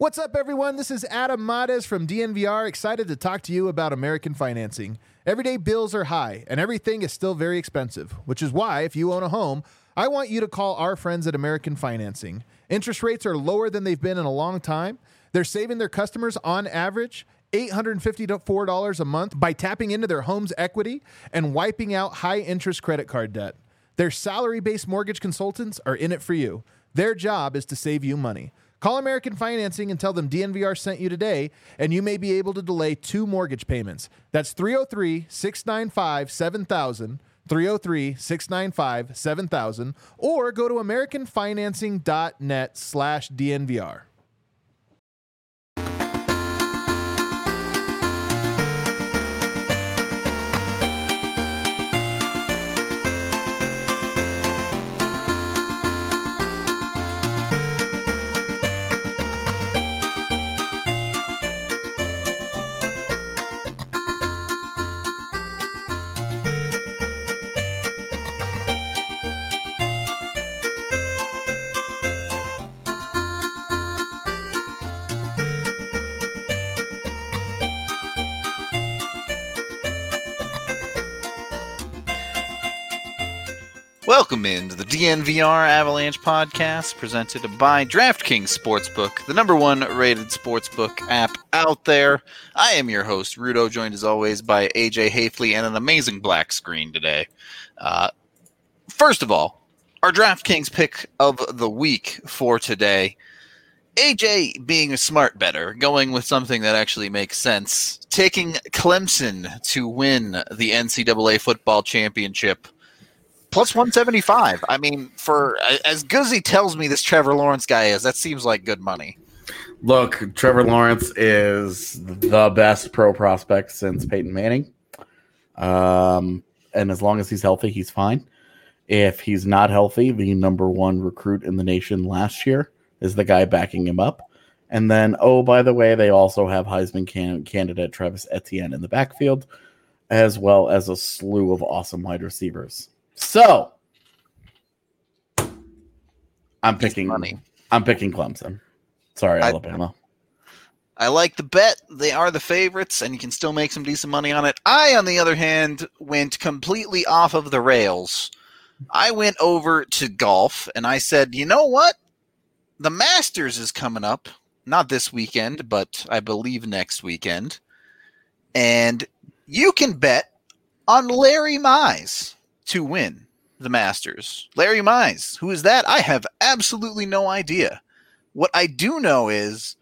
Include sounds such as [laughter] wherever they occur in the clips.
What's up, everyone? This is Adam Mares from DNVR, excited to talk to you about American financing. Everyday bills are high, and everything is still very expensive, which is why, if you own a home, I want you to call our friends at American Financing. Interest rates are lower than they've been in a long time. They're saving their customers on average $854 a month by tapping into their home's equity and wiping out high interest credit card debt. Their salary based mortgage consultants are in it for you. Their job is to save you money. Call American Financing and tell them DNVR sent you today, and you may be able to delay two mortgage payments. That's 303 695 7000. 303 695 7000 or go to americanfinancing.net slash dnvr Welcome into the DNVR Avalanche podcast presented by DraftKings Sportsbook, the number one rated sportsbook app out there. I am your host, Rudo, joined as always by AJ Haefele and an amazing black screen today. Uh, first of all, our DraftKings pick of the week for today. AJ being a smart better, going with something that actually makes sense, taking Clemson to win the NCAA football championship plus 175. I mean, for as good tells me this Trevor Lawrence guy is, that seems like good money. Look, Trevor Lawrence is the best pro prospect since Peyton Manning. Um, and as long as he's healthy, he's fine. If he's not healthy, the number one recruit in the nation last year is the guy backing him up. And then, oh, by the way, they also have Heisman can- candidate Travis Etienne in the backfield, as well as a slew of awesome wide receivers. So I'm picking money. I'm picking Clemson. Sorry, Alabama. I, I like the bet. They are the favorites, and you can still make some decent money on it. I, on the other hand, went completely off of the rails. I went over to golf and I said, you know what? The Masters is coming up. Not this weekend, but I believe next weekend. And you can bet on Larry Mize to win the Masters. Larry Mize, who is that? I have absolutely no idea. What I do know is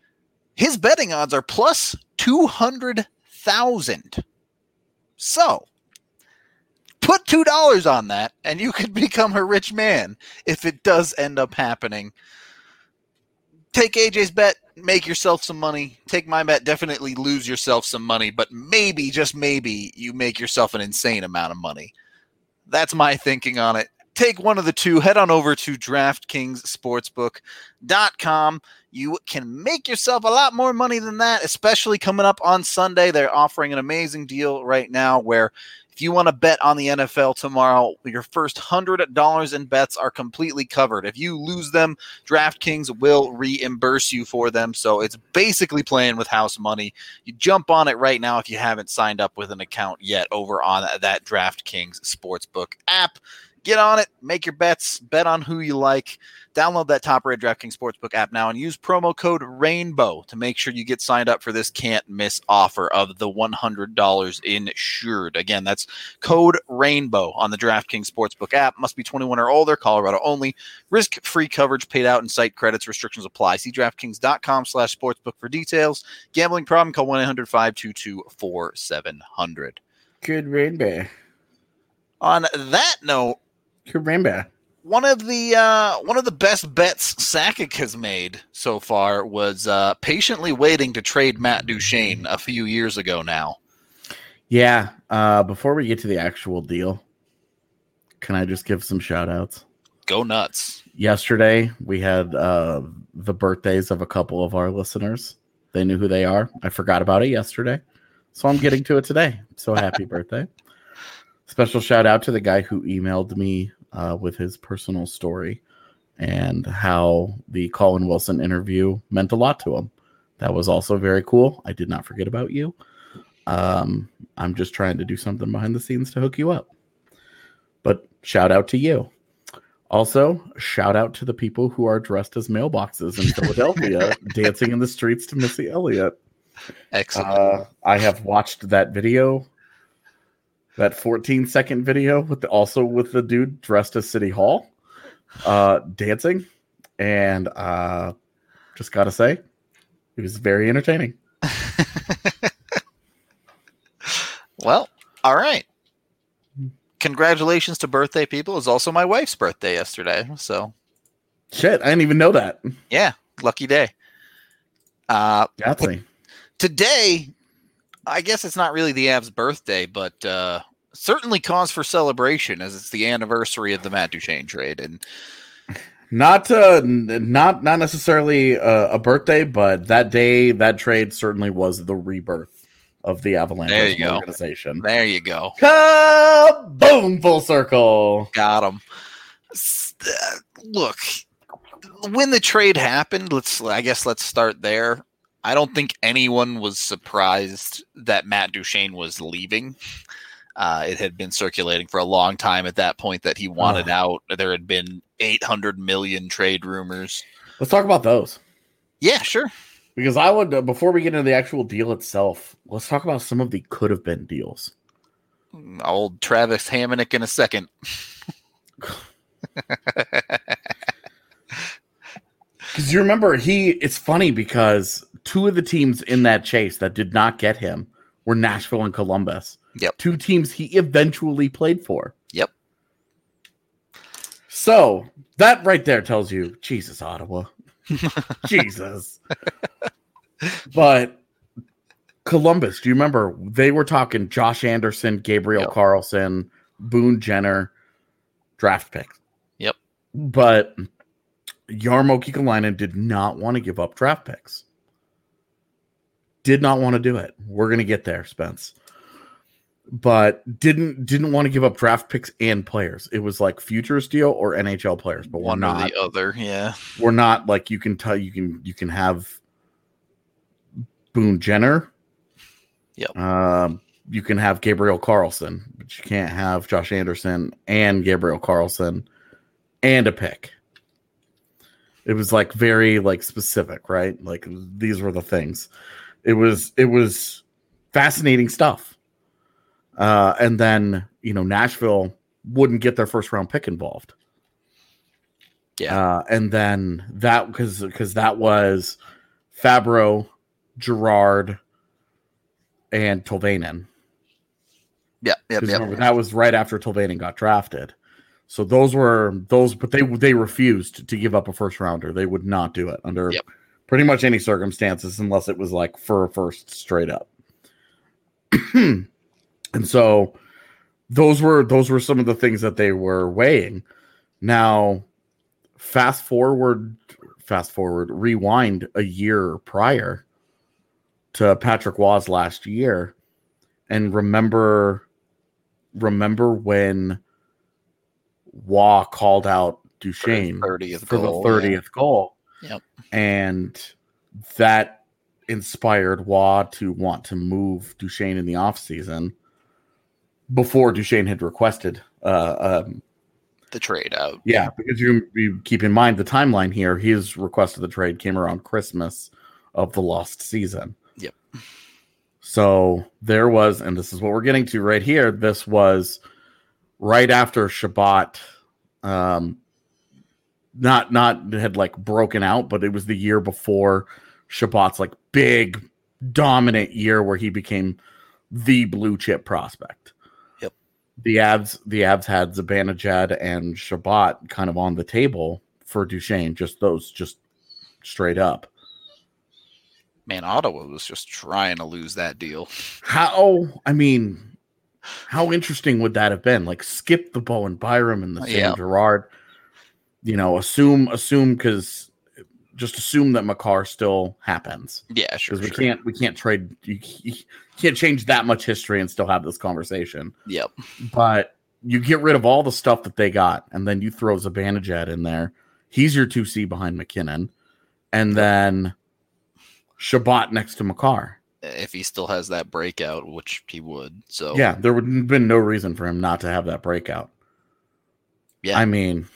his betting odds are plus 200,000. So, put $2 on that and you [laughs] could become a rich man if it does end up happening. Take AJ's bet, make yourself some money. Take my bet, definitely lose yourself some money, but maybe, just maybe, you make yourself an insane amount of money. That's my thinking on it. Take one of the two, head on over to DraftKingsSportsbook.com. You can make yourself a lot more money than that, especially coming up on Sunday. They're offering an amazing deal right now where if you want to bet on the NFL tomorrow, your first $100 in bets are completely covered. If you lose them, DraftKings will reimburse you for them. So it's basically playing with house money. You jump on it right now if you haven't signed up with an account yet over on that DraftKings Sportsbook app Get on it, make your bets, bet on who you like. Download that top rated DraftKings Sportsbook app now and use promo code RAINBOW to make sure you get signed up for this can't miss offer of the $100 insured. Again, that's code RAINBOW on the DraftKings Sportsbook app. Must be 21 or older, Colorado only. Risk free coverage paid out in site credits. Restrictions apply. See DraftKings.com slash sportsbook for details. Gambling problem, call 1 800 522 4700. Good rainbow. On that note, Good one of the uh, one of the best bets Sakic has made so far was uh, patiently waiting to trade Matt Duchene a few years ago. Now, Yeah. Uh, before we get to the actual deal, can I just give some shout outs? go nuts! Yesterday, we had uh, the birthdays of a couple of our listeners. They knew who they are. I forgot about it yesterday. So I'm getting to it today. So happy [laughs] birthday. Special shout out to the guy who emailed me uh, with his personal story and how the Colin Wilson interview meant a lot to him. That was also very cool. I did not forget about you. Um, I'm just trying to do something behind the scenes to hook you up. But shout out to you. Also, shout out to the people who are dressed as mailboxes in [laughs] Philadelphia dancing in the streets to Missy Elliott. Excellent. Uh, I have watched that video, that 14 second video with the, also with the dude dressed as City Hall, uh, dancing, and uh, just gotta say, it was very entertaining. [laughs] well, all right. Congratulations to birthday people. It was also my wife's birthday yesterday, so Shit, I didn't even know that. yeah, lucky day. Uh, today, I guess it's not really the Avs' birthday, but uh, certainly cause for celebration as it's the anniversary of the Matt Duchene trade. And [laughs] Not uh, not not necessarily uh, a birthday, but that day, that trade certainly was the rebirth of the Avalanche There you go. organization. there you go. Boom! Full circle. Got him. Look, when the trade happened, let's I guess let's start there. I don't think anyone was surprised that Matt Duchene was leaving. Uh, it had been circulating for a long time at that point that he wanted out. There had been 800 million trade rumors. Let's talk about those Yeah, sure. because I would uh, before we get into the actual deal itself. Let's talk about some of the could have been deals. Old Travis Hammonick in a second. [laughs] [laughs] Because you remember he, it's funny because two of the teams in that chase that did not get him were Nashville and Columbus. Yep. Two teams he eventually played for. Yep. So that right there tells you, Jesus, Ottawa. [laughs] Jesus. [laughs] but Columbus, do you remember they were talking Josh Anderson, Gabriel Yep. Carlsson, Boone Jenner, draft picks. Yep. But Jarmo Kekalainen did not want to give up draft picks. Did not want to do it. We're gonna get there, Spence. But didn't didn't want to give up draft picks and players. It was like futures deal or NHL players, but One or not the other. Yeah. we're not like you can tell you can you can have Boone Jenner. Yep. Um, you can have Gabriel Carlsson, but you can't have Josh Anderson and Gabriel Carlsson and a pick. It was like very like specific, right? Like these were the things. It was it was fascinating stuff. Uh, and then you know Nashville wouldn't get their first round pick involved. Yeah. Uh, and then that because because that was Fabbro, Girard, and Tolvanen. Yeah, Yep. remember, that was right after Tolvanen got drafted. So those were those, but they they refused to give up a first rounder. They would not do it under Yep. Pretty much any circumstances unless it was like for a first straight up. [clears throat] and so those were those were some of the things that they were weighing. Now, fast forward, fast forward, rewind a year prior to Patrick Waz last year, and remember, remember when Roy called out Duchene For 30th for goal, the thirtieth goal. Yep. and that inspired Roy to want to move Duchene in the offseason before Duchene had requested uh, um, the trade out. Yeah, because you, you keep in mind the timeline here. His request of the trade came around Christmas of the lost season. Yep. So there was, and this is what we're getting to right here. This was right after Chabot. Um, not not had like broken out, but it was the year before Chabot's like big dominant year where he became the blue chip prospect. Yep. The Avs the Avs had Zibanejad and Chabot kind of on the table for Duchene, just those just straight up. Man, Ottawa was just trying to lose that deal. How I mean, how interesting would that have been? Like skip the Bowen Byram and the Sam Yeah. Girard. You know, assume assume because just assume that Makar still happens. Yeah, sure. because we sure. can't we can't trade you, you can't change that much history and still have this conversation Yep. but you get rid of all the stuff that they got and then you throw Zibanejad in there he's your 2c behind MacKinnon and then Chabot next to Makar. Eh, if he still has that breakout, which he would. So Yeah, there would have been no reason for him not to have that breakout. Yeah. I mean,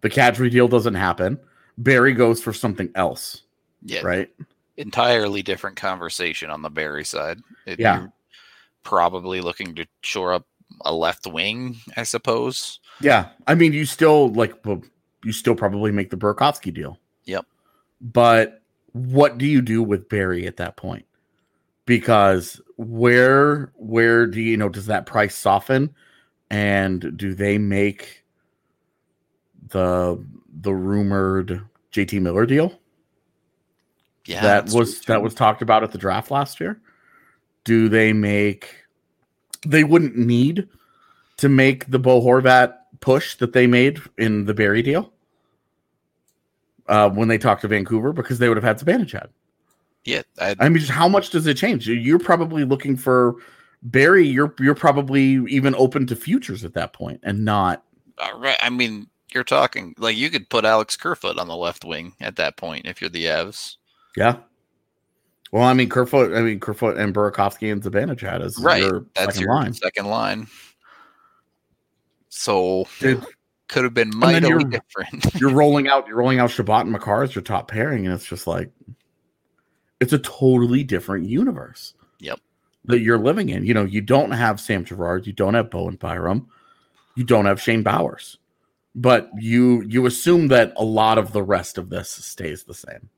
the Kadri deal doesn't happen. Barrie goes for something else, yeah, right? entirely different conversation on the Barrie side. If Yeah. you're probably looking to shore up a left wing, I suppose. Yeah, I mean, you still like you still probably make the Burakovsky deal. Yep. But what do you do with Barrie at that point? Because where where do you know does that price soften, and do they make the the rumored JT Miller deal Yeah, that was that was talked about at the draft last year? Do they make? They wouldn't need to make the Bo Horvat push that they made in the Barrie deal uh, when they talked to Vancouver because they would have had Zibanejad. yeah. I, I mean, just how much does it change? You're probably looking for Barrie. You're you're probably even open to futures at that point and not. uh, right, I mean, you're talking like you could put Alex Kerfoot on the left wing at that point if you're the Avs. Yeah. Well, I mean, Kerfoot. I mean, Kerfoot and Burakovsky and Zibanejad is Right, your That's second your line. second line. So Dude, could have been mightily you're- [laughs] different. you're rolling out you're rolling out Chabot and Makar as your top pairing, and it's just like it's a totally different universe. Yep. That you're living in. You know, you don't have Sam Girard, you don't have Bowen Byram, you don't have Shane Bowers. But you you assume that a lot of the rest of this stays the same.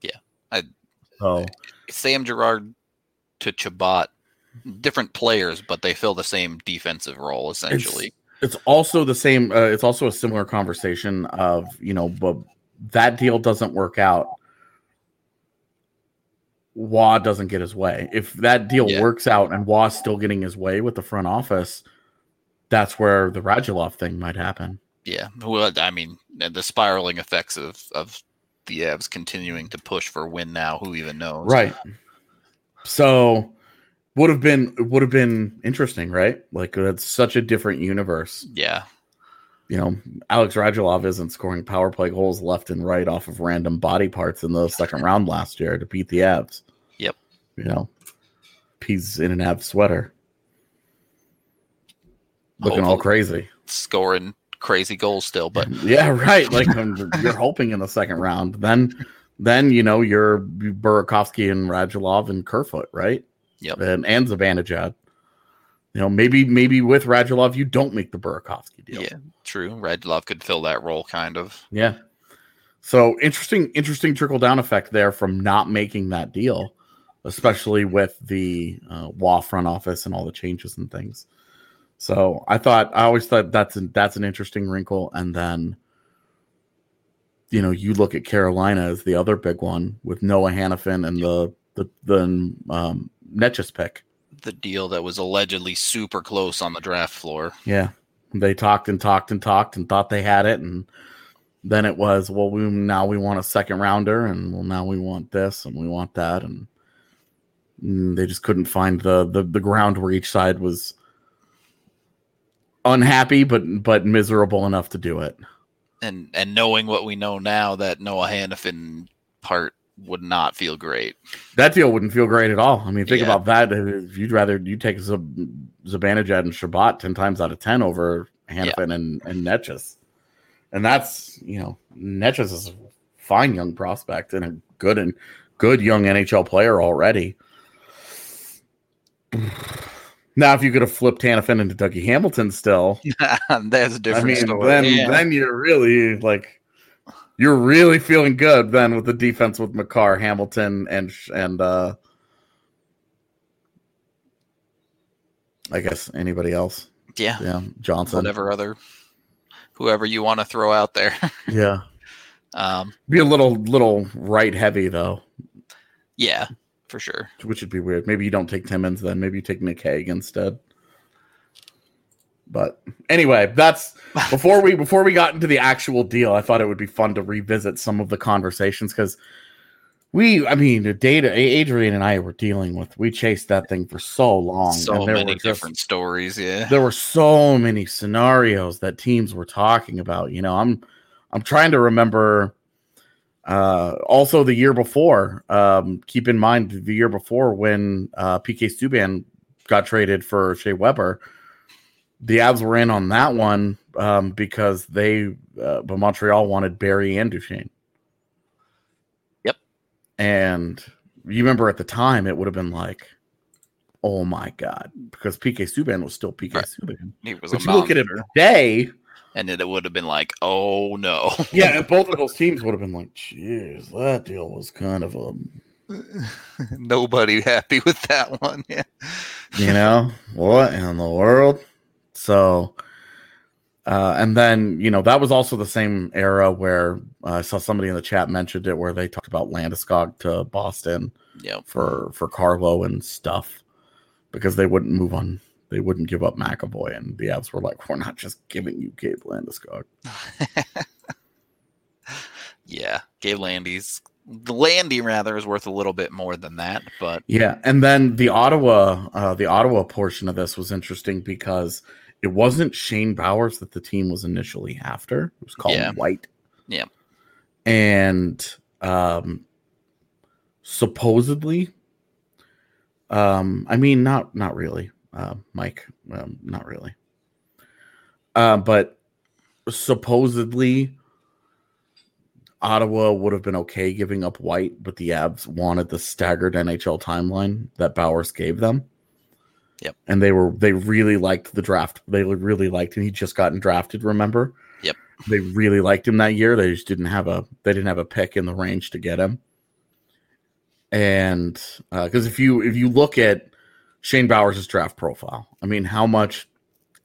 Yeah, I- so Sam Girard to Chabot, different players, but they fill the same defensive role essentially. it's also the same uh, it's also a similar conversation of you know but that deal doesn't work out Roy doesn't get his way. If that deal Yeah. works out and Roy's still getting his way with the front office, that's where the Radulov thing might happen. Yeah, well, I mean, the spiraling effects of of the Avs continuing to push for win now. Who even knows? Right. So would have been would have been interesting, right? Like that's such a different universe. Yeah. you know, Alex Radulov isn't scoring power play goals left and right off of random body parts in the second round last year to beat the Avs. Yep. You know, he's in an Avs sweater, looking all crazy. Scoring crazy goals still, but [laughs] yeah, right. Like [laughs] you're hoping in the second round, then, then you know you're Burakovsky and Radulov and Kerfoot, right? Yep. And and Zibanejad. You know, maybe maybe with Radulov you don't make the Burakovsky deal. yeah, true. Radulov could fill that role, kind of. Yeah. So interesting, interesting trickle down effect there from not making that deal, especially with the uh, Roy front office and all the changes and things. So I thought I always thought that's an, that's an interesting wrinkle. And then, you know, you look at Carolina as the other big one with Noah Hanifin and the the the um, Necas pick. The deal that was allegedly super close on the draft floor. Yeah. They talked and talked and talked and thought they had it. And then it was, well, we now we want a second rounder and well, now we want this and we want that. And, mm, they just couldn't find the, the, the ground where each side was unhappy, but, but miserable enough to do it. And and knowing what we know now, that Noah Hanifin part would not feel great. That deal wouldn't feel great at all. I mean, think Yeah. about that. If you'd rather you take Zab- Zibanejad and Chabot 10 times out of 10 over Hanifin and and Necas, and that's you know Necas is a fine young prospect and a good and good young NHL player already. Now, if you could have flipped Hanifin into Dougie Hamilton, still, [laughs] That's a different I mean, story. then Yeah. then you're really like you're really feeling good then with the defense with Makar, Hamilton, and and uh I guess anybody else. yeah, Yeah, Johnson. whatever other, whoever you want to throw out there. [laughs] Yeah, um, be a little little right heavy though, yeah, for sure. which would be weird. Maybe you don't take Timmins then. Maybe you take Nick Hague instead. But anyway, that's [laughs] before we before we got into the actual deal. I thought it would be fun to revisit some of the conversations because we, I mean, the data Adrian and I were dealing with. We chased that thing for so long. So many just- different stories. Yeah, there were so many scenarios that teams were talking about. You know, I'm I'm trying to remember. Uh, also, the year before, um, keep in mind the year before when uh, PK Subban got traded for Shea Weber, the Avs were in on that one um, because they, uh, but Montreal wanted Barrie and Duchene. Yep. And you remember at the time, it would have been like, oh my god, because PK Subban was still PK Right. Subban. he was But a you look at it today, and then it would have been like, oh no, [laughs] yeah, and both of those teams would have been like, "Jeez, that deal was kind of a, [laughs] nobody happy with that one. Yeah, you know, what in the world?" So, uh, and then you know that was also the same era where uh, I saw somebody in the chat mentioned it, where they talked about Landeskog to Boston yep. for for Carlo and stuff because they wouldn't move on. They wouldn't give up McAvoy, and the Avs were like, "We're not just giving you Gabe Landeskog." [laughs] yeah, Gabe Landy's the Landy rather is worth a little bit more than that, but Yeah, and then the Ottawa, uh, the Ottawa portion of this was interesting because it wasn't Shane Bowers that the team was initially after. It was Colin Yeah. White. Yeah. and um, supposedly, um, I mean, not not really, uh, Mike, um, not really, uh, but supposedly. Ottawa would have been okay giving up White, but the Avs wanted the staggered NHL timeline that Bowers gave them. Yep. And they were they really liked the draft. They really liked him. He just gotten drafted, remember? Yep. They really liked him that year. They just didn't have a they didn't have a pick in the range to get him. And because if you if you look at Shane Bowers' draft profile, I mean, how much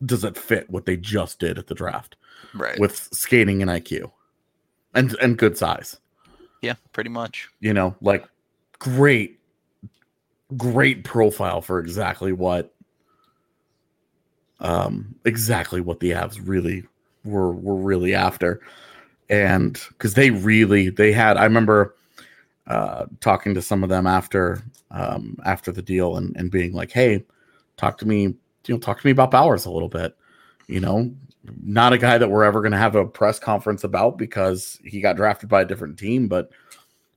does it fit what they just did at the draft right, with skating and IQ and and good size? yeah, pretty much. you know, like great, great profile for exactly what, um, exactly what the Avs really were were really after, and because they really they had, I remember uh, talking to some of them after um, after the deal and and being like, hey, talk to me, you know, talk to me about Bowers a little bit, you know. Not a guy that we're ever going to have a press conference about because he got drafted by a different team, but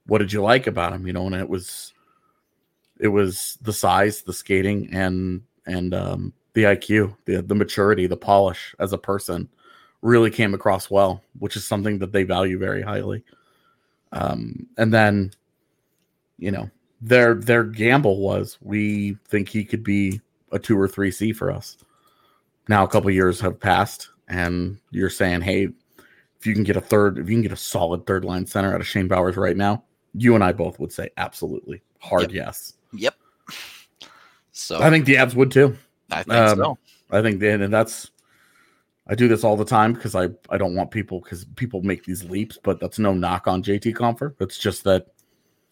what did you like about him you know and it was it was the size the skating and and um the iq the the maturity the polish as a person really came across well which is something that they value very highly um and then you know their their gamble was we think he could be a two or three c for us now a couple years have passed and you're saying hey if you can get a third if you can get a solid third line center out of shane bowers right now you and I both would say absolutely hard yes. Yep. So I think the Avs would too. I think um, so. I think they, and that's I do this all the time because I I don't want people because people make these leaps, but that's no knock on JT Compher. It's just that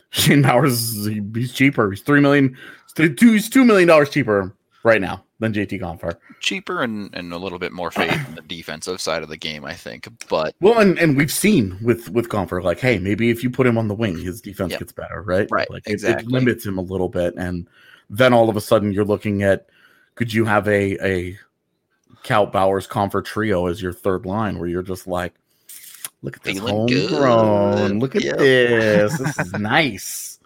[laughs] Shane Bowers he- he's cheaper. He's three million, he's two he's two million dollars cheaper right now than JT Compher. Cheaper and, and a little bit more faith in the defensive side of the game, I think. But Well, and, and we've seen with with Compher, like, hey, maybe if you put him on the wing, his defense Yep. gets better, right? Right, Like it- it, limits him a little bit, and then all of a sudden you're looking at could you have a a Cal Bowers Compher trio as your third line, where you're just like, look at this Feeling good. homegrown, look at Yep. this, this is [laughs] nice.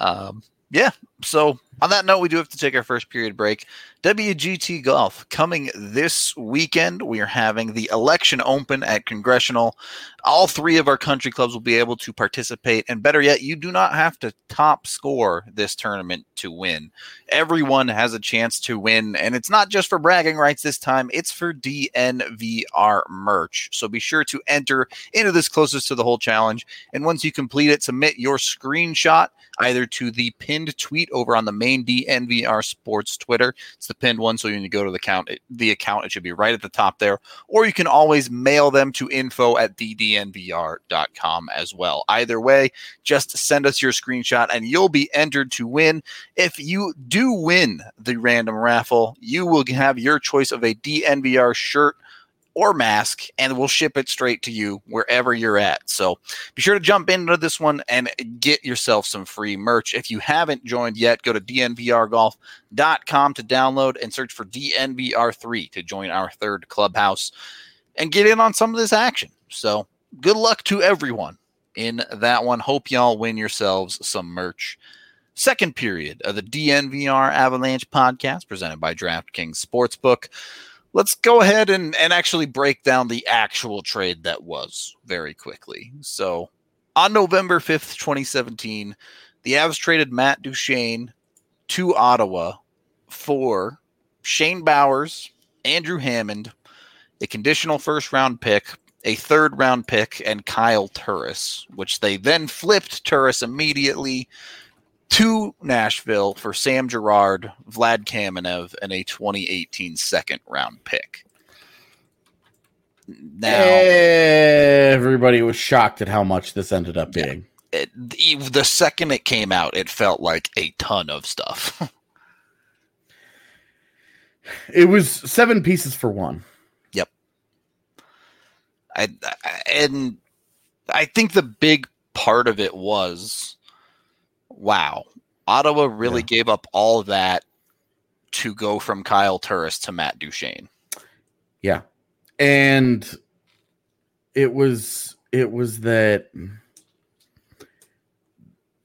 um, So, on that note, we do have to take our first period break. WGT Golf coming this weekend. We are having the election open at Congressional. All three of our country clubs will be able to participate. And better yet, you do not have to top score this tournament to win. Everyone has a chance to win. And it's not just for bragging rights this time, it's for DNVR merch. So be sure to enter into this closest to the hole challenge. And once you complete it, submit your screenshot either to the pinned tweet over on the main DNVR Sports Twitter. It's the pinned one, so you need to go to the account. The account it should be right at the top there, or you can always mail them to info at ddnvr.com as well. Either way, just send us your screenshot, and you'll be entered to win. If you do win the random raffle, you will have your choice of a DNVR shirt or mask, and we'll ship it straight to you wherever you're at. So be sure to jump into this one and get yourself some free merch. If you haven't joined yet, go to dnvrgolf.com to download and search for DNVR3 to join our third clubhouse and get in on some of this action. So good luck to everyone in that one. Hope y'all win yourselves some merch. Second period of the DNVR Avalanche podcast presented by DraftKings Sportsbook let's go ahead and, and actually break down the actual trade that was very quickly. So on November 5th, 2017, the Avs traded Matt Duchene to Ottawa for Shane Bowers, Andrew Hammond, a conditional first round pick, a third round pick, and Kyle Turris, which they then flipped Turris immediately to Nashville for Sam Girard, Vlad Kamenev, and a 2018 second round pick. Now, everybody was shocked at how much this ended up being. It, the second it came out, it felt like a ton of stuff. [laughs] it was seven pieces for one. Yep. I, I and I think the big part of it was wow, Ottawa really yeah. gave up all of that to go from Kyle Turris to Matt Duchene. Yeah. And it was it was that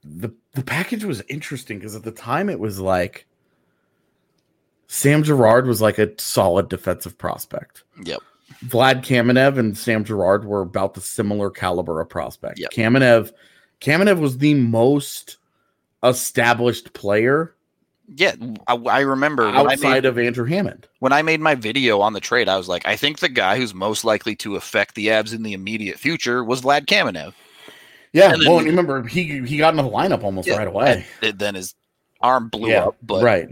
the the package was interesting because at the time it was like Sam Girard was like a solid defensive prospect. Yep. Vlad Kamenev and Sam Girard were about the similar caliber of prospect. Yep. Kamenev Kamenev was the most established player. Yeah, I, I remember outside made, of Andrew Hammond. When I made my video on the trade, I was like, I think the guy who's most likely to affect the Avs in the immediate future was Vlad Kamenev. Yeah, and well, remember he he got in the lineup almost yeah, right away. then his arm blew yeah, up. But right,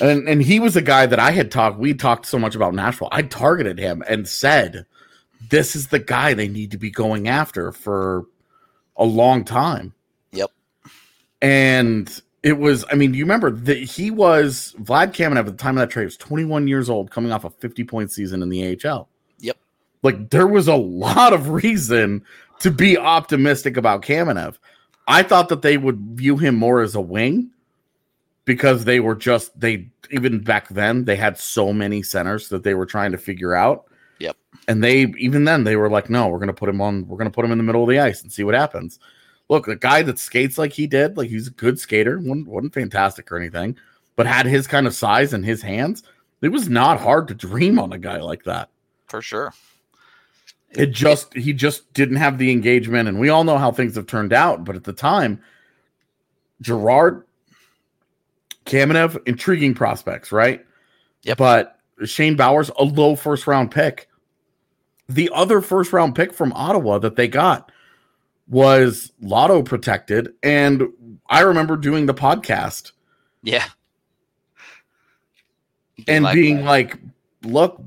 and and he was a guy that I had talked. We talked so much about Nashville. I targeted him and said, "This is the guy they need to be going after for a long time." And it was. I mean, you remember that he was Vlad Kamenev at the time of that trade was 21 years old, coming off a 50 point season in the AHL. Yep. Like there was a lot of reason to be optimistic about Kamenev. I thought that they would view him more as a wing because they were just they even back then they had so many centers that they were trying to figure out. Yep. And they even then they were like, no, we're gonna put him on, we're gonna put him in the middle of the ice and see what happens look, a guy that skates like he did, like he's a good skater, wasn't, wasn't fantastic or anything, but had his kind of size and his hands. It was not hard to dream on a guy like that. For sure. It just he just didn't have the engagement, and we all know how things have turned out. But at the time, Girard, Kamenev, intriguing prospects, right? Yep. But Shane Bowers, a low first round pick. The other first round pick from Ottawa that they got was lotto protected and i remember doing the podcast. Yeah. And like being that. like look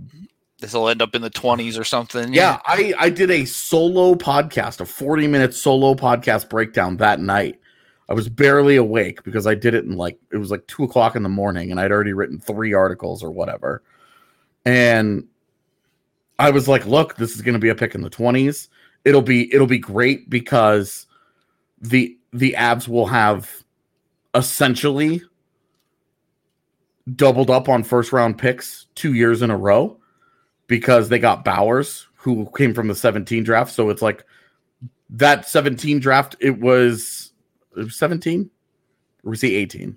this will end up in the 20s or something. Yeah, yeah i i did a solo podcast a 40 minute solo podcast breakdown that night. I was barely awake because i did it in like it was like two o'clock in the morning and i'd already written three articles or whatever. And i was like look this is going to be a pick in the 20s it'll be it'll be great because the the Avs will have essentially doubled up on first round picks two years in a row because they got Bowers who came from the 17 draft. So it's like that 17 draft, it was, it was 17. Or was he 18?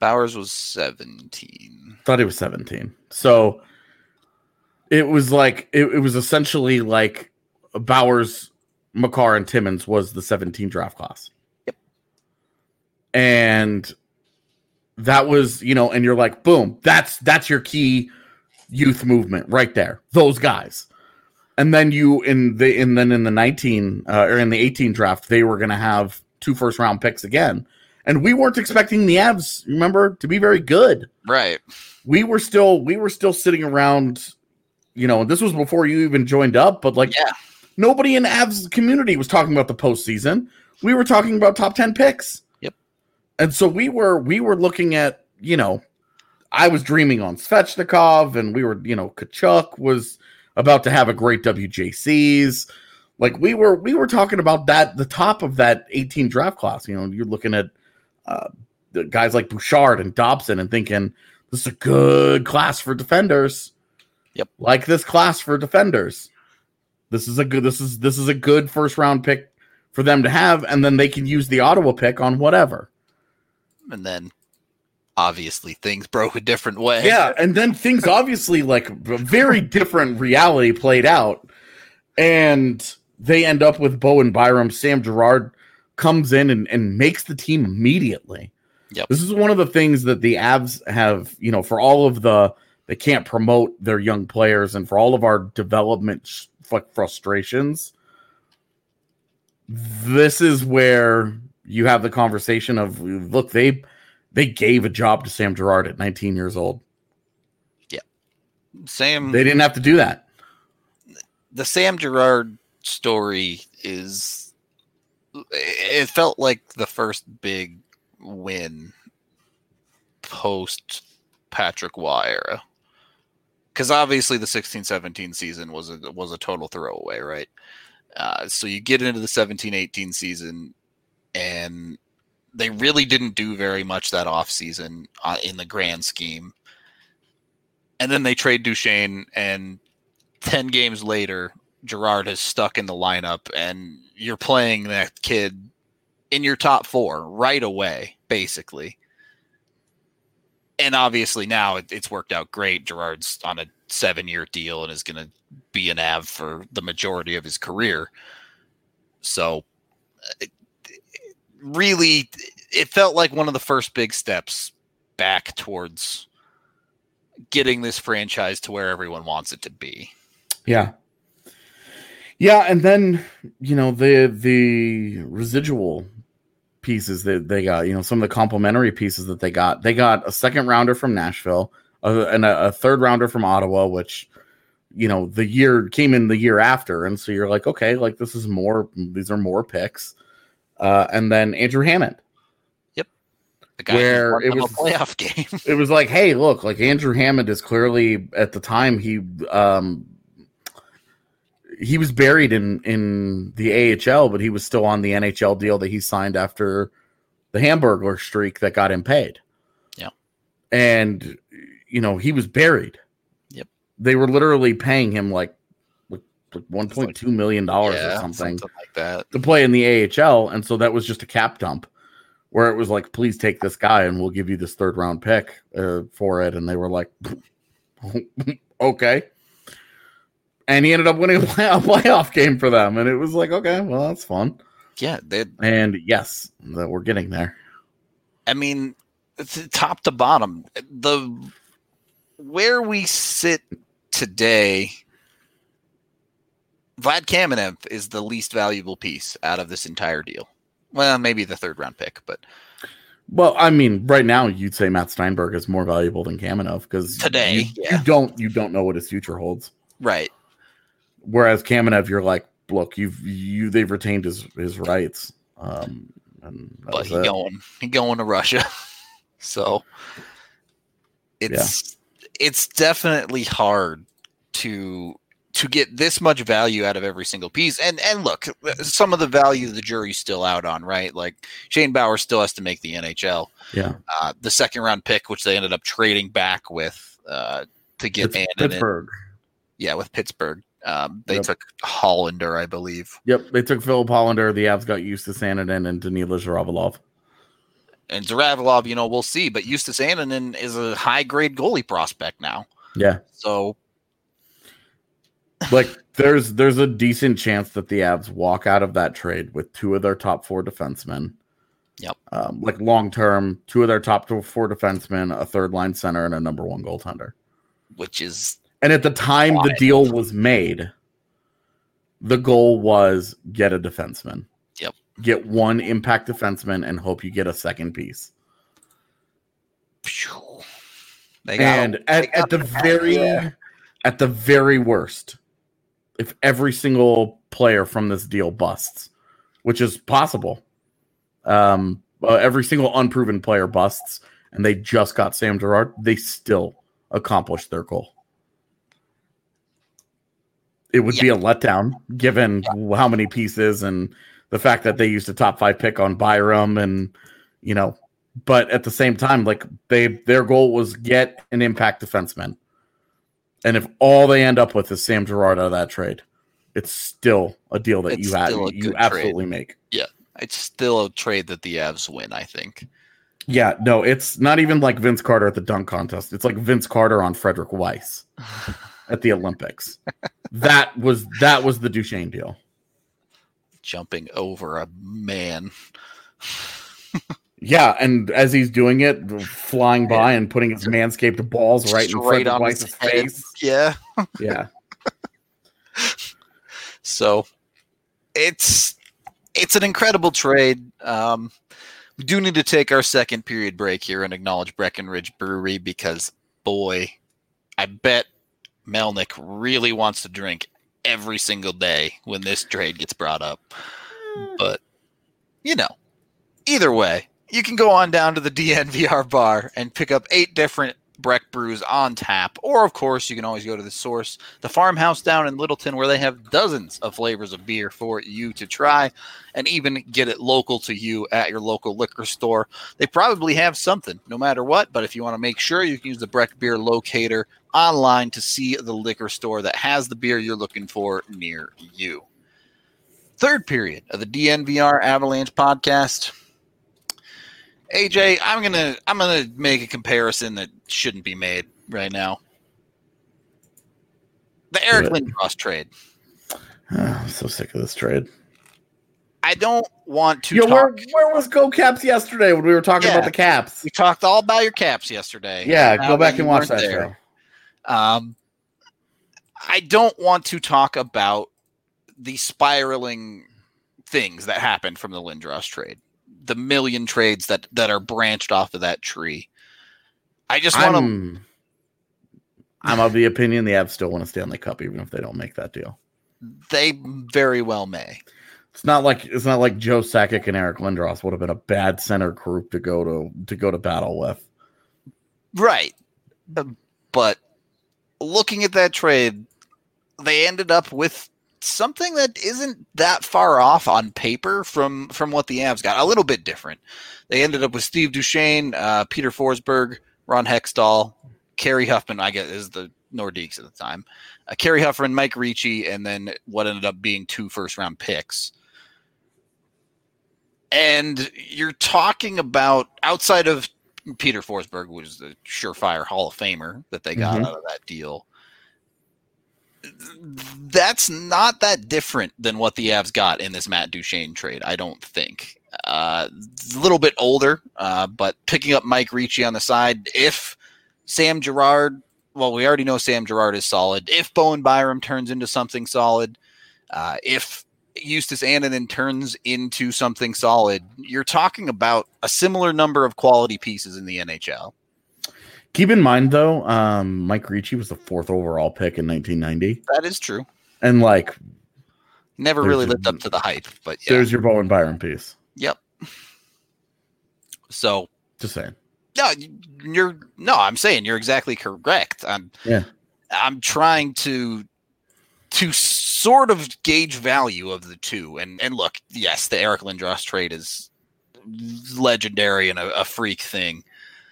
Bowers was 17. thought he was 17. So it was like it, it was essentially like Bowers, Makar, and Timmins was the 17 draft class. Yep. And that was, you know, and you're like, boom, that's that's your key youth movement right there. Those guys. And then you in the and then in the 19 uh, or in the 18 draft, they were gonna have two first round picks again. And we weren't expecting the Avs, remember, to be very good Right. we were still we were still sitting around you know this was before you even joined up but like Yeah. Nobody in avs community was talking about the postseason we were talking about top 10 picks Yep. and so we were we were looking at you know i was dreaming on svechnikov and we were you know Tkachuk was about to have a great wjcs like we were we were talking about that the top of that 18 draft class you know you're looking at uh the guys like bouchard and dobson and thinking this is a good class for defenders. Yep. Like this class for defenders. This is a good this is this is a good first round pick for them to have, and then they can use the Ottawa pick on whatever. And then obviously things [laughs] broke a different way. Yeah, and then things obviously like a very different reality played out, and they end up with Bowen Byram. Sam Girard comes in and, and makes the team immediately. Yep. This is one of the things that the Avs have, you know, for all of the they can't promote their young players and for all of our development fu- frustrations. This is where you have the conversation of look, they they gave a job to Sam Girard at 19 years old. Yeah. Sam They didn't have to do that. the Sam Girard story is it felt like the first big win post Patrick era. Because obviously the 16-17 season was a was a total throwaway, right? Uh, so you get into the 17-18 season and they really didn't do very much that offseason uh, in the grand scheme. And then they trade Duchene and 10 games later, Girard is stuck in the lineup and you're playing that kid in your top four right away, basically. And obviously now it, it's worked out great. Girard's on a seven year deal and is going to be an Av for the majority of his career. So, it, really, it felt like one of the first big steps back towards getting this franchise to where everyone wants it to be. Yeah. Yeah, and then you know the the residual pieces that they got, you know, some of the complimentary pieces that they got. They got a second rounder from Nashville, and a, a third rounder from Ottawa, which you know the year came in the year after, and so you're like, okay, like this is more. These are more picks, uh, and then Andrew Hammond. The guy Where it was- playoff [laughs] game. it was like, hey, look, like Andrew Hammond is clearly at the time he um he was buried in in the AHL, but he was still on the NHL deal that he signed after the Hamburglar streak that got him paid. Yeah. And you know, he was buried. Yep. They were literally paying him like one point two million dollars Yeah, or something like that. to play in the AHL, and so that was just a cap dump where it was like, please take this guy and we'll give you this third round pick uh, for it. And they were like, [laughs] okay. And he ended up winning a, play- [laughs] a playoff game for them, and it was like, okay, well, that's fun. Yeah, they. And yes, that we're getting there. I mean, it's top to bottom, the where we sit today. Vlad Kamenev is the least valuable piece out of this entire deal. Well, maybe the third round pick, but Well, I mean, right now you'd say Matt Stienburg is more valuable than Kamenev because Today, you, yeah. you don't you don't know what his future holds. right. Whereas Kamenev, you're like, look, you've you they've retained his his rights. Um, and but was he it. going he going to Russia. [laughs] so it's it's definitely hard to to get this much value out of every single piece. And and look, some of the value the jury's still out on, right? Like Shane Bauer still has to make the NHL. yeah. Uh, the second round pick, which they ended up trading back with uh, to get Pittsburgh. yeah, with Pittsburgh. Um, they Yep. took Hallander, I believe. Yep, they took Filip Hallander. The Avs got Justus Annunen and Danila Zhuravlyov. And Zhuravlyov, you know, we'll see. But Justus Annunen is a high grade goalie prospect now. Yeah. So like there's there's a decent chance that the Avs walk out of that trade with two of their top four defensemen. Yep. Um, like long term, two of their top four defensemen, a third line center, and a number one goaltender. which is And at the time the deal was made, the goal was get a defenseman. Yep. Get one impact defenseman and hope you get a second piece. phew, they got and they at, at the very yeah. at the very worst if every single player from this deal busts which is possible um uh, every single unproven player busts and they just got sam girard they still accomplished their goal it would be a letdown given how many pieces and the fact that they used a top five pick on Byram and you know but at the same time, like they their goal was get an impact defenseman. And if all they end up with is Sam Girard out of that trade, it's still a deal that It's you have you absolutely make. Yeah. It's still a trade that the Avs win, I think. Yeah, no, it's not even like Vince Carter at the dunk contest. It's like Vince Carter on Frédéric Weis [laughs] at the Olympics. that was that was the Duchene deal. Jumping over a man. Yeah, and as he's doing it, flying by and putting his manscaped balls right in front on his face. Yeah. Yeah. [laughs] So it's it's an incredible trade. Um, we do need to take our second period break here and acknowledge Breckenridge Brewery because boy, I bet Melnyk really wants to drink every single day when this trade gets brought up. [laughs] But you know, either way, you can go on down to the [laughs] DNVR bar and pick up eight different Breck brews on tap, or of course, you can always go to the source, the farmhouse down in Littleton, where they have dozens of flavors of beer for you to try, and even get it local to you at your local liquor store. They probably have something, no matter what. But if you want to make sure, you can use the Breck Beer Locator online to see the liquor store that has the beer you're looking for near you. Third period of the DNVR Avalanche podcast. AJ, I'm gonna I'm gonna make a comparison that shouldn't be made right now. The Eric Do it. Lindros trade. [sighs] I'm so sick of this trade. I don't want to Yo, where, talk. where was Go Caps yesterday when we were talking Yeah. about the Caps? We talked all about your caps yesterday. Yeah, go back and watch that there. show. Um, I don't want to talk about the spiraling things that happened from the Lindros trade, the million trades that that are branched off of that tree. I just want to. I'm, I'm of the opinion the Avs still want a Stanley Cup even if they don't make that deal. They very well may. It's not like it's not like Joe Sakic and Eric Lindros would have been a bad center group to go to to go to battle with. Right. But looking at that trade, they ended up with something that isn't that far off on paper from from what the Avs got. A little bit different. They ended up with Steve Duchesne, uh, Peter Forsberg, Ron Hextall, Kerry Huffman, I guess is the Nordiques at the time. Uh, Kerry Huffman, Mike Ricci, and then what ended up being two first round picks. And you're talking about outside of Peter Forsberg was the surefire Hall of Famer that they got Mhm. out of that deal. That's not that different than what the Avs got in this Matt Duchene trade, I don't think. Uh, a little bit older, uh, but picking up Mike Ricci on the side. If Sam Girard, well, we already know Sam Girard is solid. If Bowen Byram turns into something solid, uh, if Justus Annunen turns into something solid, you're talking about a similar number of quality pieces in the NHL. Keep in mind though, um, Mike Ricci was the fourth overall pick in 1990, That is true. and like Never really your- lived up to the hype, but yeah. there's your Bowen Byram piece. Yep. So Just saying. no, you're no. I'm saying you're exactly correct. I'm Yeah. I'm trying to to sort of gauge value of the two. And and look, yes, the Eric Lindros trade is legendary and a, a freak thing.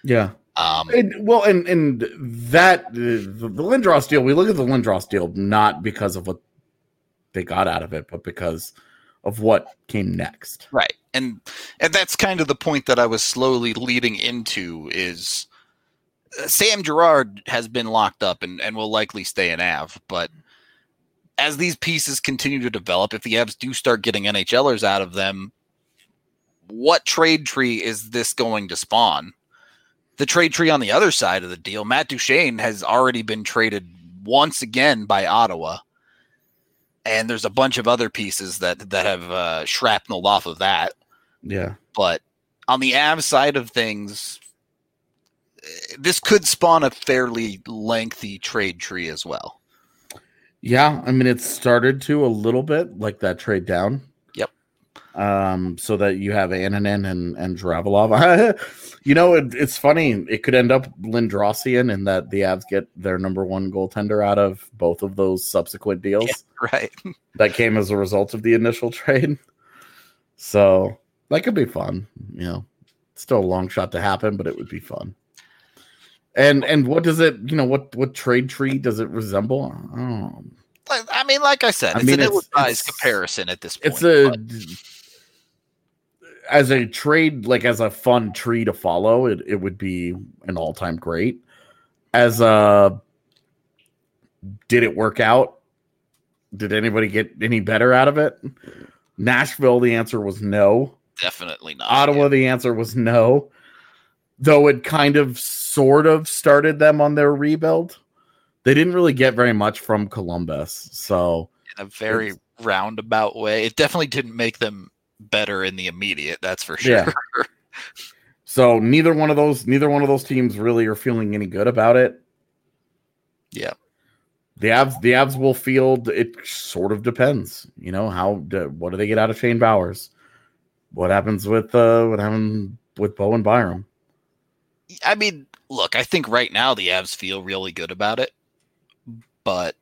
Yeah. Um, And, well, and and that the, the Lindros deal. We look at the Lindros deal not because of what they got out of it, but because of what came next. Right. And and that's kind of the point that I was slowly leading into is uh, Sam Girard has been locked up and, and will likely stay in Av, but as these pieces continue to develop, if the Avs do start getting NHLers out of them, what trade tree is this going to spawn? The trade tree on the other side of the deal, Matt Duchene has already been traded once again by Ottawa and there's a bunch of other pieces that that have uh, shrapnel off of that. Yeah, but on the Av side of things, this could spawn a fairly lengthy trade tree as well. Yeah, I mean it started to a little bit like that trade down. Yep. Um, so that you have Annunen and and Zhuravlyov. [laughs] you know, it, it's funny. It could end up Lindrosian in that the Avs get their number one goaltender out of both of those subsequent deals. Yeah, [laughs] right. that came as a result of the initial [laughs] trade. So that could be fun. You know, still a long shot to happen, but it would be fun. And and what does it? You know, what what trade tree does it resemble? Um, I, I mean, like I said, I it's mean, an ill-advised comparison at this point. It's a but as a trade, like as a fun tree to follow, it, it would be an all time great. As a did it work out? Did anybody get any better out of it? Nashville, the answer was no. Definitely not. Ottawa, yeah. the answer was no. Though it kind of sort of started them on their rebuild. They didn't really get very much from Columbus. So in a very roundabout way. It definitely didn't make them better in the immediate. That's for sure. Yeah. [laughs] so neither one of those neither one of those teams really are feeling any good about it. Yeah. The Avs, the Avs will field. It sort of depends, you know. How do, what do they get out of Shane Bowers? What happens with uh, what happened with Bowen Byram? I mean, look, I think right now the Avs feel really good about it, but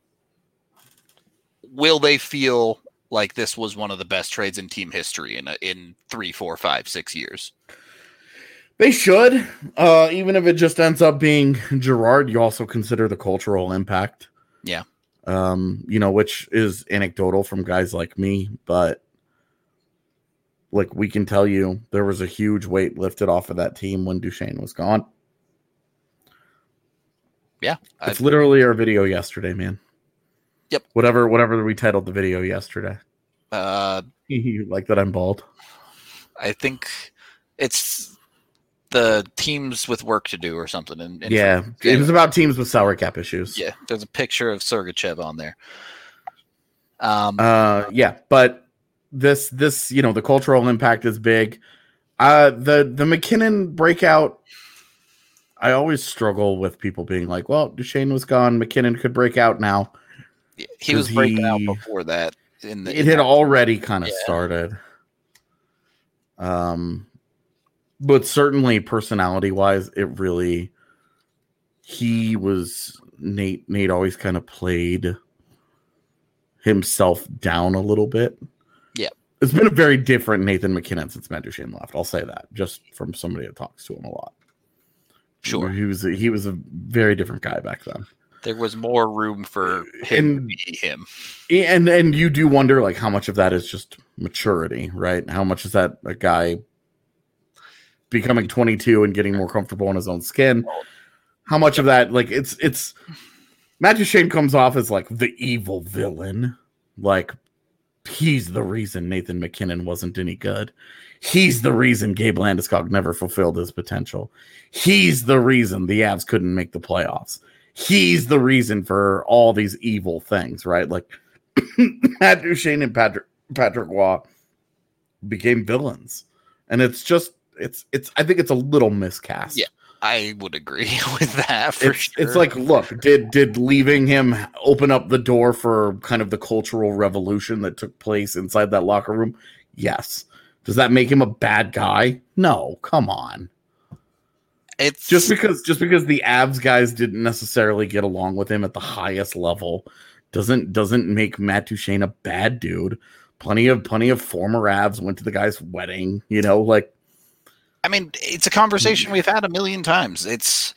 will they feel like this was one of the best trades in team history in a, in three, four, five, six years. They should, uh, even if it just ends up being Girard. You also consider the cultural impact. Yeah, um, you know, which is anecdotal from guys like me, but like we can tell you, there was a huge weight lifted off of that team when Duchene was gone. Yeah, it's I'd... literally our video yesterday, man. Yep. Whatever whatever we titled the video yesterday. Uh [laughs] you like that I'm bald? I think it's the teams with work to do or something. And, yeah, it was about teams with salary cap issues. Yeah, there's a picture of Sergachev on there. Um, uh, yeah, but this this you know the cultural impact is big. Uh, the the MacKinnon breakout. I always struggle with people being like, "Well, Duchene was gone. MacKinnon could break out now." he was breaking he, out before that. In the, it had already kind of yeah. started. Um, but certainly personality wise, it really he was Nate. Nate always kind of played himself down a little bit. Yeah, it's been a very different Nathan MacKinnon since Matt Duchene left. I'll say that just from somebody that talks to him a lot. Sure, he was a, he was a very different guy back then there was more room for him and, him. And and you do wonder like how much of that is just maturity, right? How much is that a guy becoming 22 and getting more comfortable in his own skin? How much of that like it's it's Matt Duchene comes off as like the evil villain. Like he's the reason Nathan MacKinnon wasn't any good. He's the reason Gabe Landeskog never fulfilled his potential. He's the reason the Avs couldn't make the playoffs he's the reason for all these evil things, right? Like [coughs] Matt Duchene and Patrick Patrick Roy became villains, and it's just it's it's I think it's a little miscast. Yeah, I would agree [laughs] with that for it's, sure. It's like, look, did did leaving him open up the door for kind of the cultural revolution that took place inside that locker room? Yes. Does that make him a bad guy? No, come on. It's just because just because the Avs guys didn't necessarily get along with him at the highest level doesn't doesn't make Matt Duchene a bad dude. Plenty of plenty of former Avs went to the guy's wedding, you know, like I mean, it's a conversation we've had a million times. It's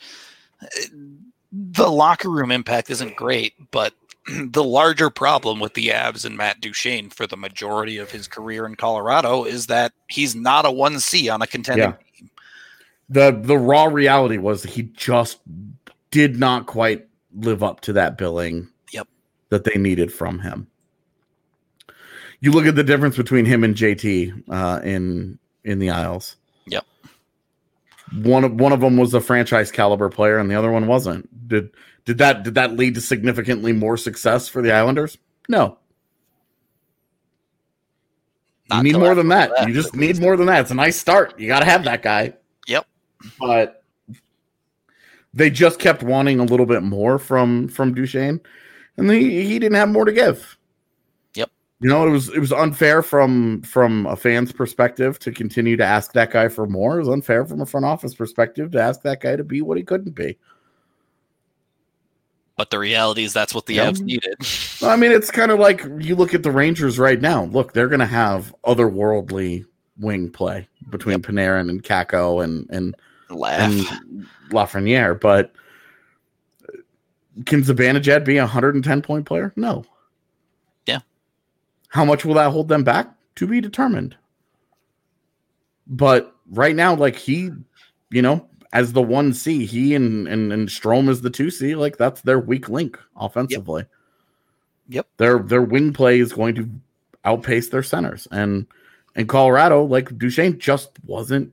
the locker room impact isn't great, but [clears throat] the larger problem with the Avs and Matt Duchene for the majority of his career in Colorado is that he's not a 1C on a contending Yeah. the the raw reality was he just did not quite live up to that billing Yep. that they needed from him you look at the difference between him and jt uh, in in the isles Yep. One of one of them was a franchise caliber player and the other one wasn't did did that did that lead to significantly more success for the islanders no Not you need more than that. that, You just need more than that. It's a nice start. You got to have that guy. Yep. But they just kept wanting a little bit more from from Duchene, and he he didn't have more to give. Yep. You know, it was it was unfair from from a fan's perspective to continue to ask that guy for more. It was unfair from a front office perspective to ask that guy to be what he couldn't be. But the reality is that's what the Yep. Avs needed. I mean, it's kind of like you look at the Rangers right now. Look, they're going to have otherworldly wing play between Panarin and Kakko and and Laugh. and Lafreniere, but can Zibanejad be a 110 point player? No. How much will that hold them back? To be determined. But right now, like he, you know, as the one C, he and and, and Strome is the two C. Like that's their weak link offensively. Yep. Their their wing play is going to outpace their centers, and in Colorado, like Duchene just wasn't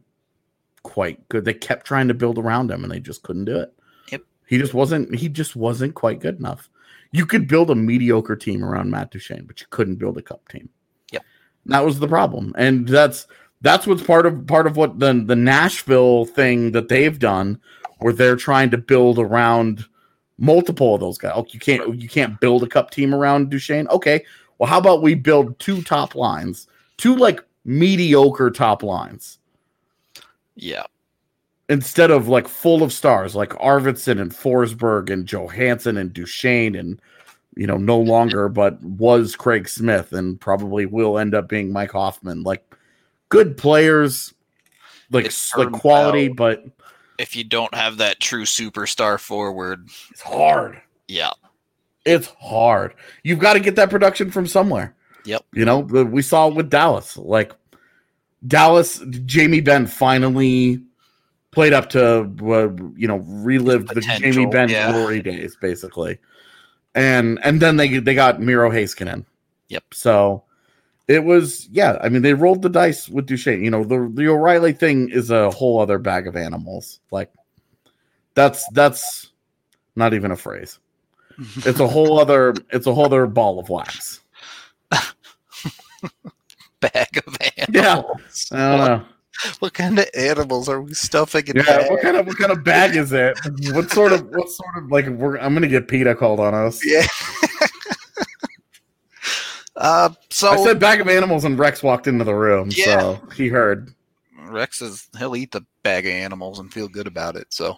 quite good. They kept trying to build around him and they just couldn't do it. Yep. He just wasn't he just wasn't quite good enough. You could build a mediocre team around Matt Duchene, but you couldn't build a cup team. Yep. That was the problem. And that's that's what's part of part of what the the Nashville thing that they've done where they're trying to build around multiple of those guys. Oh, you can't you can't build a cup team around Duchene. Okay. Well, how about we build two top lines? Two like mediocre top lines yeah. Instead of like full of stars like Arvidsson and Forsberg and Johansen and Duchene and you know no longer but was Craig Smith and probably will end up being Mike Hoffman. Like good players like It's like quality but If you don't have that true superstar forward, it's hard. Yeah. it's hard. You've got to get that production from somewhere. Yep. you know we saw it with Dallas. Like Dallas Jamie Benn finally played up to uh, you know relived the Jamie Potential, Benn yeah. glory days basically, and and then they they got Miro Heiskanen. Yep. So it was yeah. I mean they rolled the dice with Duchene. You know the the O'Reilly thing is a whole other bag of animals. Like that's that's not even a phrase. It's a whole [laughs] other it's a whole other ball of wax. [laughs] Bag of animals. Yeah. I don't know. [laughs] What kind of animals are we stuffing in Yeah, what kind of what kind of bag is it? What sort of what sort of like we're I'm gonna get PETA called on us. Yeah. [laughs] uh, so I said bag of animals and Rex walked into the room, Yeah. so he heard. Rex is he'll eat the bag of animals and feel good about it. So,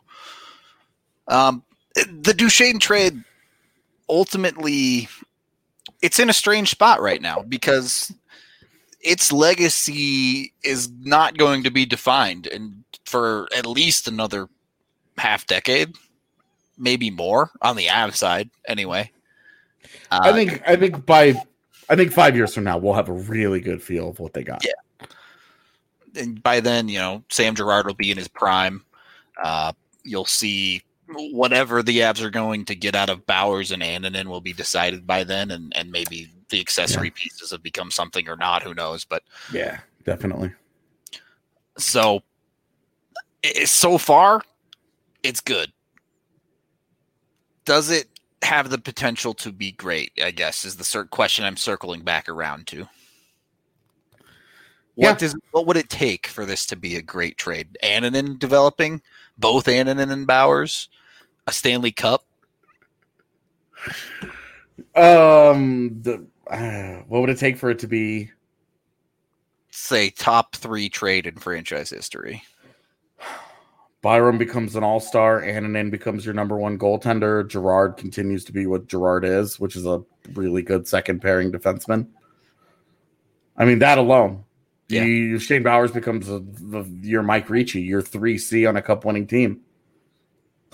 um, the Duchene trade ultimately it's in a strange spot right now because its legacy is not going to be defined and for at least another half decade, maybe more on the Av side anyway. Uh, I think I think by I think five years from now we'll have a really good feel of what they got. Yeah. and by then, you know, Sam Girard will be in his prime. Uh, you'll see whatever the Avs are going to get out of Bowers and Annunen will be decided by then, and, and maybe the accessory pieces have become something or not. Who knows? But Yeah, definitely. so so far, it's good. Does it have the potential to be great? I guess is the cir- question I'm circling back around to. What Yeah. does what would it take for this to be a great trade? Annunen developing, both Annunen and Bowers, a Stanley Cup. Um, the uh, what would it take for it to be? Say top three trade in franchise history. Byram becomes an all star, Annunen becomes your number one goaltender. Girard continues to be what Girard is, which is a really good second pairing defenseman. I mean, that alone. Yeah. You, Shane Bowers becomes a, the, your Mike Ricci, your 3C on a cup winning team.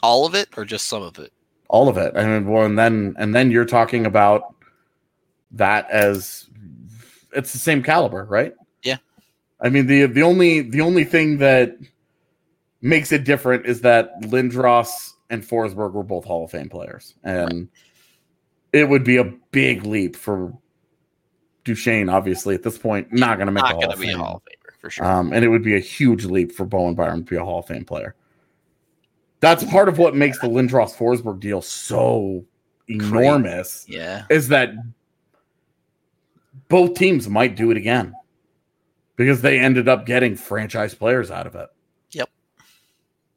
All of it or just some of it? all of it. And well, and then and then you're talking about that as it's the same caliber, right? Yeah. I mean the the only the only thing that makes it different is that Lindros and Forsberg were both Hall of Fame players, and it would be a big leap for Duchene. Obviously, at this point, not going to make Not going to be a Hall of Famer for sure. Um, and it would be a huge leap for Bowen Byram to be a Hall of Fame player. That's part of what makes the Lindros Forsberg deal so enormous yeah. is that both teams might do it again because they ended up getting franchise players out of it. Yep.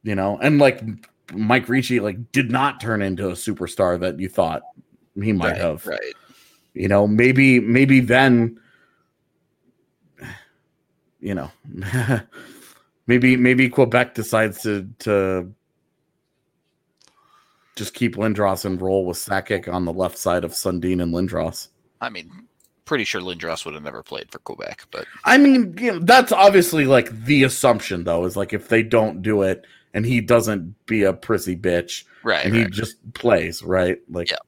You know, and like Mike Ricci like did not turn into a superstar that you thought he might right, have. Right. You know, maybe maybe then you know [laughs] maybe maybe Quebec decides to to just keep Lindros and roll with Sakic on the left side of Sundin and Lindros. I mean, pretty sure Lindros would have never played for Quebec, but I mean, you know, that's obviously like the assumption though, is like if they don't do it and he doesn't be a prissy bitch right. and he just plays, right? Like Yeah.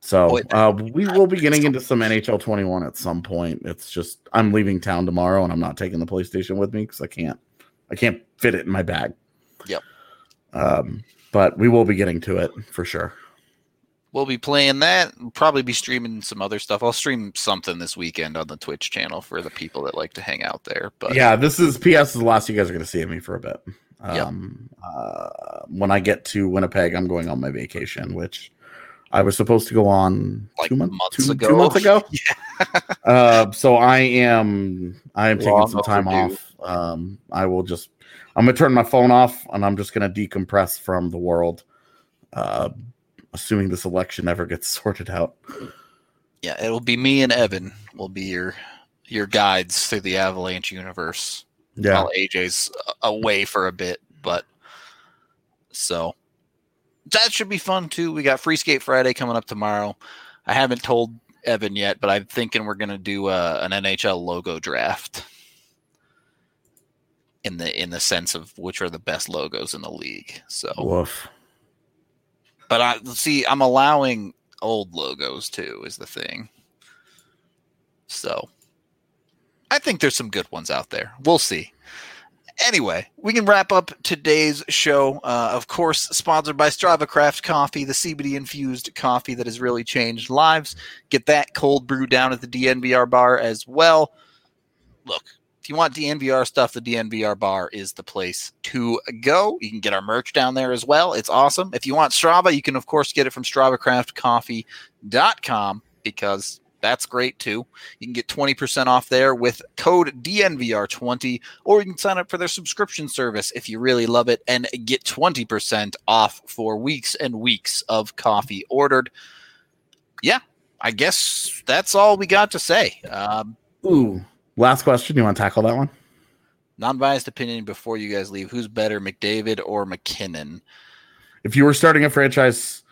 So uh, we will be getting into some NHL 21 at some point. It's just I'm leaving town tomorrow and I'm not taking the PlayStation with me because I can't I can't fit it in my bag. Yep. Um, but we will be getting to it for sure. We'll be playing that. We'll probably be streaming some other stuff. I'll stream something this weekend on the Twitch channel for the people that like to hang out there. But yeah, this is PS is the last you guys are going to see of me for a bit. Yep. Um, uh, when I get to Winnipeg, I'm going on my vacation, which I was supposed to go on Like two months, months two, two ago. months ago. [laughs] uh, so I am I am taking some time off. Um, I will just I'm gonna turn my phone off and I'm just gonna decompress from the world. Uh, assuming this election ever gets [laughs] sorted out. yeah, it'll be me and Evan will be your your guides through the Avalanche universe. Yeah, while AJ's away for a bit, but so that should be fun too. We got Free Skate Friday coming up tomorrow. I haven't told Evan yet, but I'm thinking we're gonna do uh, an NHL logo draft in the in the sense of which are the best logos in the league. So, woof. But I see I'm allowing old logos too is the thing. So, I think there's some good ones out there. We'll see. Anyway, we can wrap up today's show. Uh, of course, sponsored by Strava Craft Coffee, the CBD infused coffee that has really changed lives. Get that cold brew down at the DNVR bar as well. Look, you want DNVR stuff, the DNVR bar is the place to go. You can get our merch down there as well. It's awesome. If you want Strava, you can, of course, get it from StravaCraftCoffee.com because that's great too. You can get 20% off there with code DNVR20, or you can sign up for their subscription service if you really love it and get 20% off for weeks and weeks of coffee ordered. Yeah, I guess that's all we got to say. Um, Ooh, last question. You want to tackle that one? non biased opinion before you guys leave. Who's better, McDavid or MacKinnon? if you were starting a franchise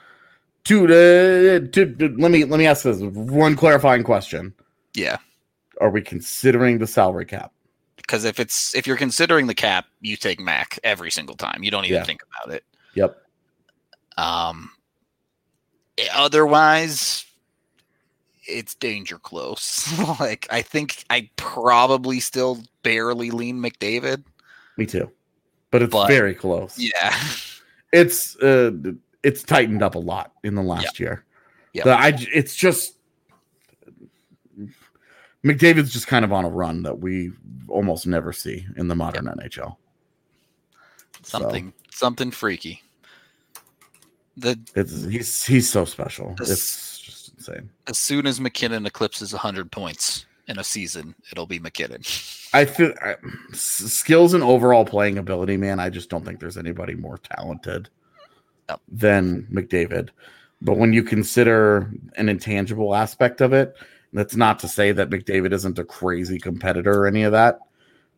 to, uh, let me let me ask this one clarifying question Yeah. are we considering the salary cap Because if it's if you're considering the cap, you take Mac every single time. You don't even Yeah. think about it. yep Um, otherwise, it's danger close. [laughs] like I think I probably still barely lean McDavid. me too but it's But- very close Yeah, it's uh it's tightened up a lot in the last year Yeah. I, it's just mcdavid's just kind of on a run that we almost never see in the modern nhl So, something something freaky. The it's he's he's so special This- it's insane as soon as MacKinnon eclipses 100 points in a season, it'll be MacKinnon. I feel I, skills and overall playing ability, man. I just don't think there's anybody more talented Yep. than McDavid. But when you consider an intangible aspect of it, that's not to say that McDavid isn't a crazy competitor or any of that.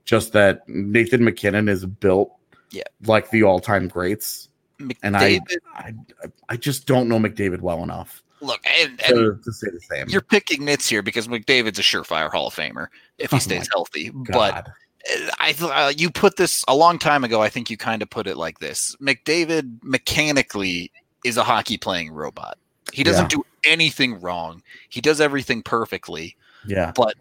Just that Nathan MacKinnon is built Yeah. like the all-time greats, and I, I I just don't know McDavid well enough look, and, and to, to say the same. you're picking nits here because McDavid's a surefire Hall of Famer if he Oh stays healthy. But I uh, you put this a long time ago. I think you kind of put it like this: McDavid mechanically is a hockey playing robot. He doesn't Yeah. do anything wrong. He does everything perfectly. Yeah. But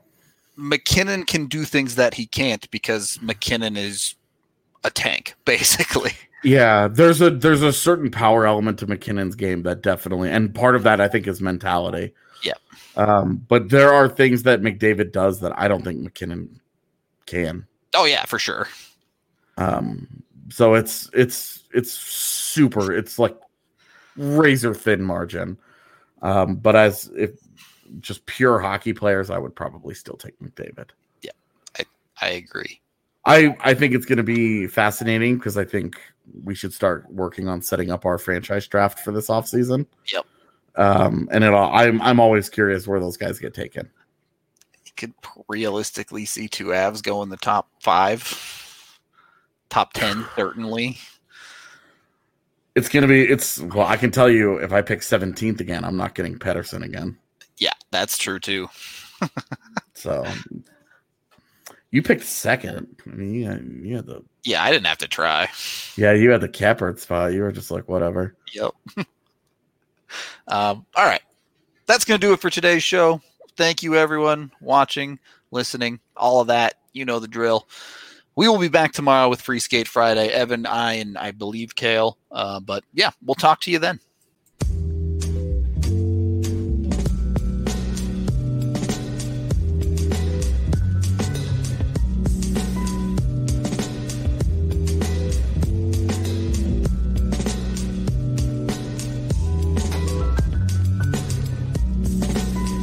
MacKinnon can do things that he can't because MacKinnon is a tank, [laughs] basically. Yeah, there's a there's a certain power element to MacKinnon's game that definitely, and part of that I think is mentality. Yeah. Um, but there are things that McDavid does that I don't think MacKinnon can. Oh yeah, for sure. Um, so it's it's it's super. It's like razor thin margin. Um, but as if just pure hockey players, I would probably still take McDavid. Yeah, I I agree. I I think it's going to be fascinating because I think we should start working on setting up our franchise draft for this offseason. Yep. Um, and it all, I'm I'm always curious where those guys get taken. You could realistically see two Avs go in the top five, top ten, [sighs] certainly. It's going to be it's well I can tell you if I pick 17th again, I'm not getting Pedersen again. Yeah, that's true too. [laughs] So you picked second. I mean, you had, you had the Yeah, I didn't have to try. yeah, you had the Keppert spot. You were just like whatever. Yep. [laughs] um, all right. That's going to do it for today's show. Thank you, everyone, watching, listening, all of that. You know the drill. We will be back tomorrow with Free Skate Friday. Evan, I, and I believe Kale. Uh, but yeah, we'll talk to you then.